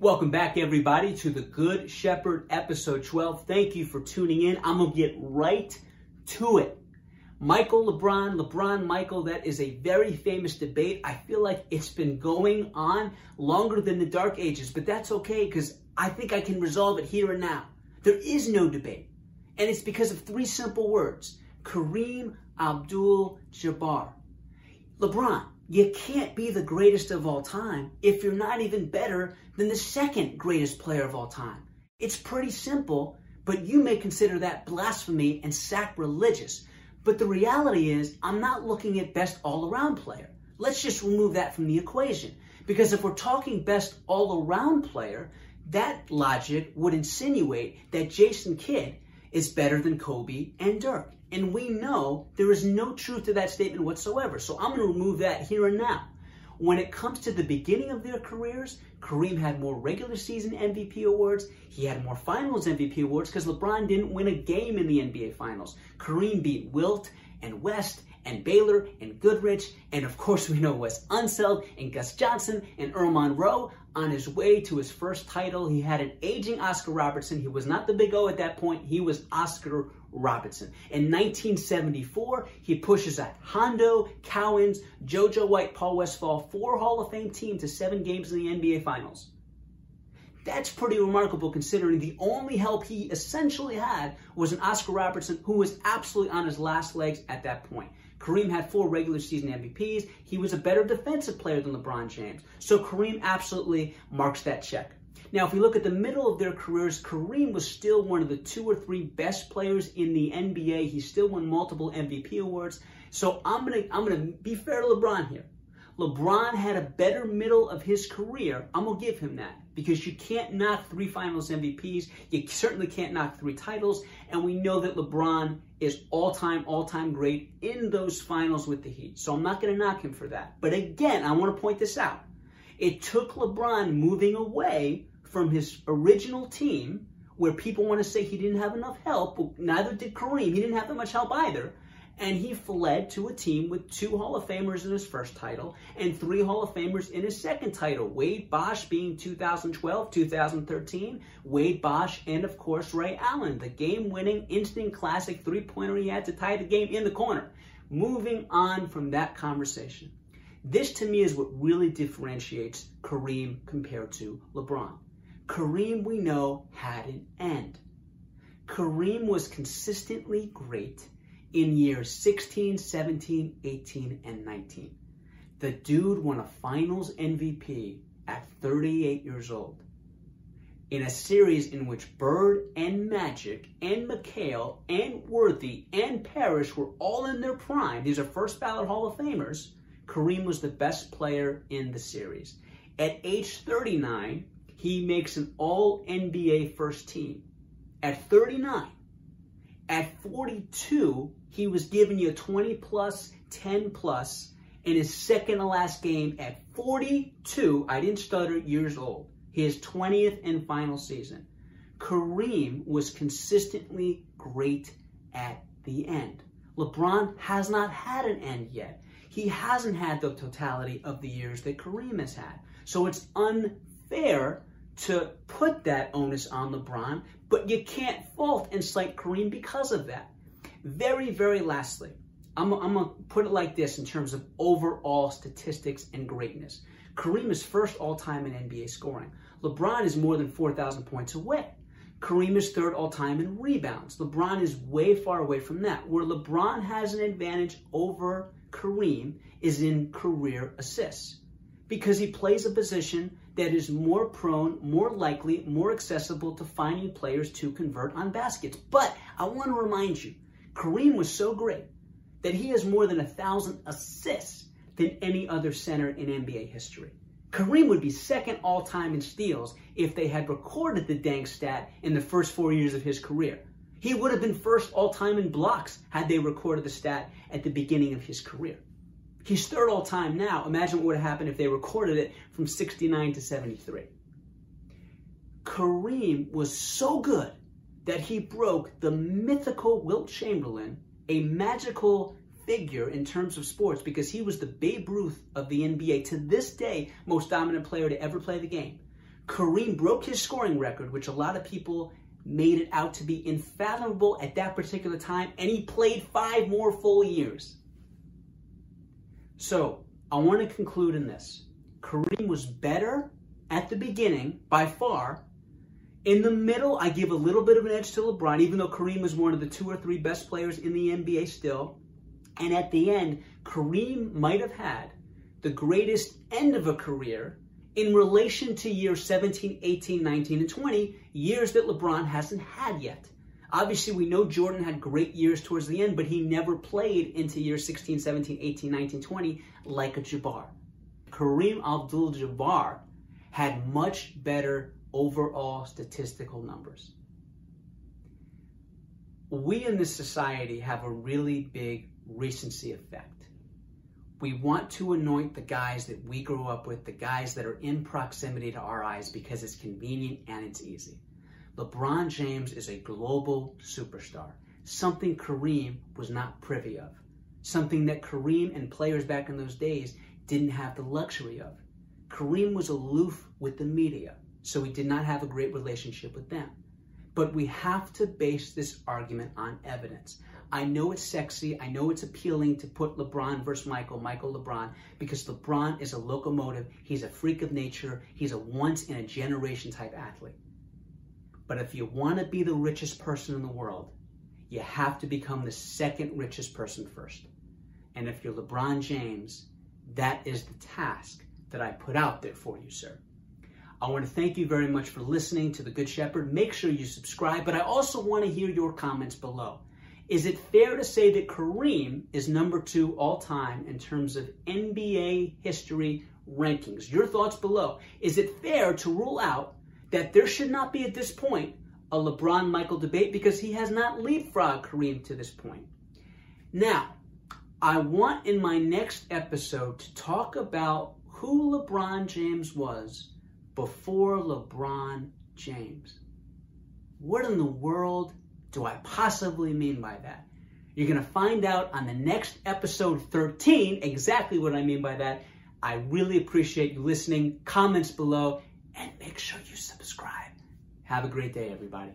Welcome back, everybody, to the Good Shepard episode 12. Thank you for tuning in. I'm going to get right to it. Michael LeBron, LeBron Michael, that is a very famous debate. I feel like it's been going on longer than the Dark Ages, but that's okay because I think I can resolve it here and now. There is no debate, and it's because of three simple words Kareem Abdul Jabbar. LeBron, you can't be the greatest of all time if you're not even better than the second greatest player of all time. It's pretty simple, but you may consider that blasphemy and sacrilegious. But the reality is, I'm not looking at best all around player. Let's just remove that from the equation. Because if we're talking best all around player, that logic would insinuate that Jason Kidd is better than Kobe and Dirk. And we know there is no truth to that statement whatsoever. So I'm going to remove that here and now. When it comes to the beginning of their careers, Kareem had more regular season MVP awards. He had more finals MVP awards because LeBron didn't win a game in the NBA finals. Kareem beat Wilt and West and Baylor and Goodrich. And of course, we know Wes Unseld and Gus Johnson and Earl Monroe on his way to his first title. He had an aging Oscar Robertson. He was not the big O at that point. He was Oscar Robertson. In 1974, he pushes a Hondo, Cowens, JoJo White, Paul Westphal, four Hall of Fame team to seven games in the NBA Finals. That's pretty remarkable considering the only help he essentially had was an Oscar Robertson who was absolutely on his last legs at that point. Kareem had four regular season MVPs. He was a better defensive player than LeBron James. So Kareem absolutely marks that check. Now, if we look at the middle of their careers, Kareem was still one of the two or three best players in the NBA. He still won multiple MVP awards. So I'm gonna I'm gonna be fair to LeBron here. LeBron had a better middle of his career. I'm gonna give him that because you can't knock three Finals MVPs. You certainly can't knock three titles, and we know that LeBron is all-time, all-time great in those finals with the Heat. So I'm not gonna knock him for that. But again, I want to point this out. It took LeBron moving away from his original team, where people want to say he didn't have enough help, neither did Kareem. He didn't have that much help either. And he fled to a team with two Hall of Famers in his first title and three Hall of Famers in his second title. Wade Bosh being 2012, 2013, Wade Bosh, and of course Ray Allen, the game winning instant classic three pointer he had to tie the game in the corner. Moving on from that conversation. This to me is what really differentiates Kareem compared to LeBron. Kareem, we know, had an end. Kareem was consistently great in years 16, 17, 18, and 19. The dude won a finals MVP at 38 years old in a series in which Bird and Magic and McHale and Worthy and Parrish were all in their prime. These are first ballot Hall of Famers. Kareem was the best player in the series. At age 39, he makes an all NBA first team. At 39, at 42, he was giving you 20 plus, 10 plus in his second to last game at 42. I didn't stutter, years old. His 20th and final season. Kareem was consistently great at the end. LeBron has not had an end yet. He hasn't had the totality of the years that Kareem has had. So it's unfair to put that onus on LeBron, but you can't fault and cite Kareem because of that. Very, very lastly, I'm, I'm going to put it like this in terms of overall statistics and greatness. Kareem is first all time in NBA scoring. LeBron is more than 4,000 points away. Kareem is third all time in rebounds. LeBron is way far away from that. Where LeBron has an advantage over Kareem is in career assists because he plays a position that is more prone, more likely, more accessible to finding players to convert on baskets. But I want to remind you, Kareem was so great that he has more than a thousand assists than any other center in NBA history. Kareem would be second all time in steals if they had recorded the dang stat in the first four years of his career. He would have been first all time in blocks had they recorded the stat at the beginning of his career. He's third all time now. Imagine what would have happened if they recorded it from 69 to 73. Kareem was so good that he broke the mythical Wilt Chamberlain, a magical figure in terms of sports because he was the Babe Ruth of the NBA. To this day, most dominant player to ever play the game. Kareem broke his scoring record, which a lot of people made it out to be unfathomable at that particular time, and he played five more full years. So I want to conclude in this. Kareem was better at the beginning by far. In the middle, I give a little bit of an edge to LeBron, even though Kareem is one of the two or three best players in the NBA still. And at the end, Kareem might have had the greatest end of a career in relation to years 17, 18, 19, and 20, years that LeBron hasn't had yet. Obviously, we know Jordan had great years towards the end, but he never played into years 16, 17, 18, 19, 20 like a Jabbar. Kareem Abdul Jabbar had much better overall statistical numbers. We in this society have a really big recency effect. We want to anoint the guys that we grew up with, the guys that are in proximity to our eyes because it's convenient and it's easy. LeBron James is a global superstar, something Kareem was not privy of, something that Kareem and players back in those days didn't have the luxury of. Kareem was aloof with the media, so he did not have a great relationship with them. But we have to base this argument on evidence. I know it's sexy. I know it's appealing to put LeBron versus Michael, Michael LeBron, because LeBron is a locomotive. He's a freak of nature. He's a once in a generation type athlete. But if you want to be the richest person in the world, you have to become the second richest person first. And if you're LeBron James, that is the task that I put out there for you, sir. I want to thank you very much for listening to The Good Shepard. Make sure you subscribe, but I also want to hear your comments below. Is it fair to say that Kareem is number two all time in terms of NBA history rankings? Your thoughts below. Is it fair to rule out that there should not be at this point a LeBron Michael debate because he has not leapfrogged Kareem to this point? Now, I want in my next episode to talk about who LeBron James was before LeBron James. What in the world do I possibly mean by that? You're going to find out on the next episode 13 exactly what I mean by that. I really appreciate you listening. Comments below and make sure you subscribe. Have a great day, everybody.